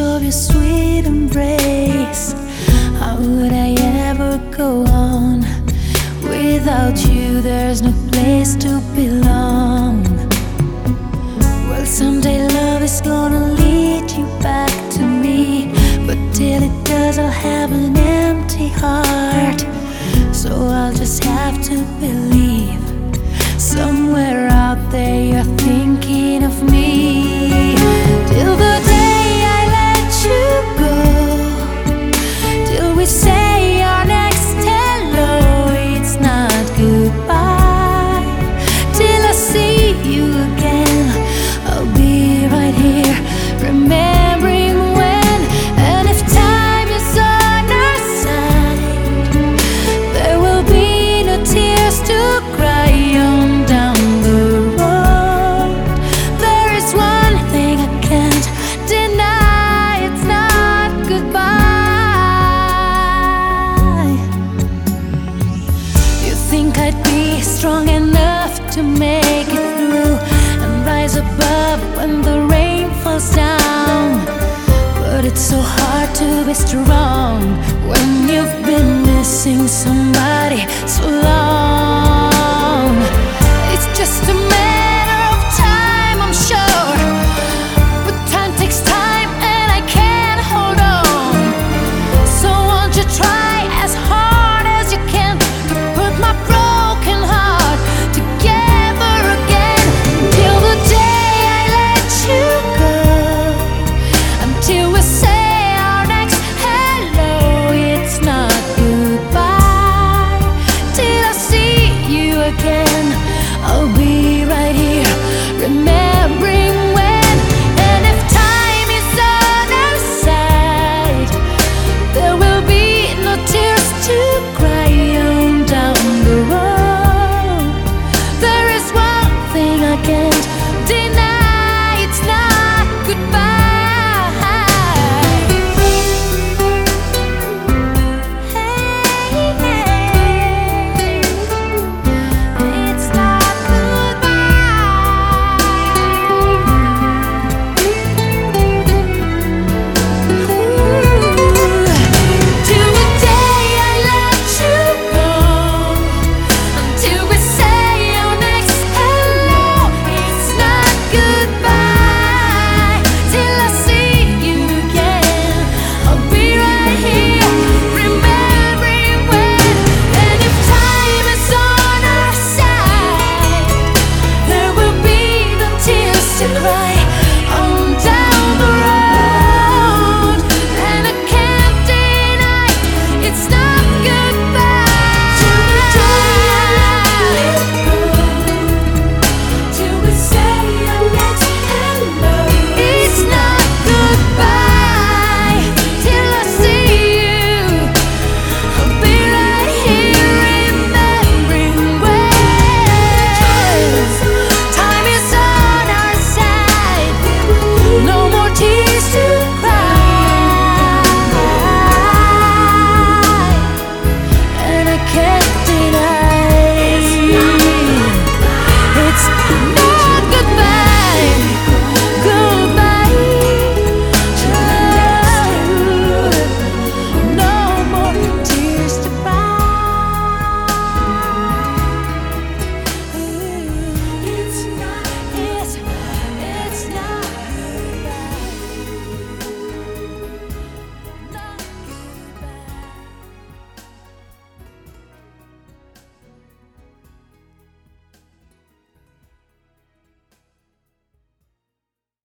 of your sweet embrace. How would I ever go on? Without you, there's no place to belong. Well, someday love is gonna lead you back to me. But till it does, I'll have an empty heart. So I'll just have to believe somewhere out there you're thinking. Strong when you've been missing somebody. stop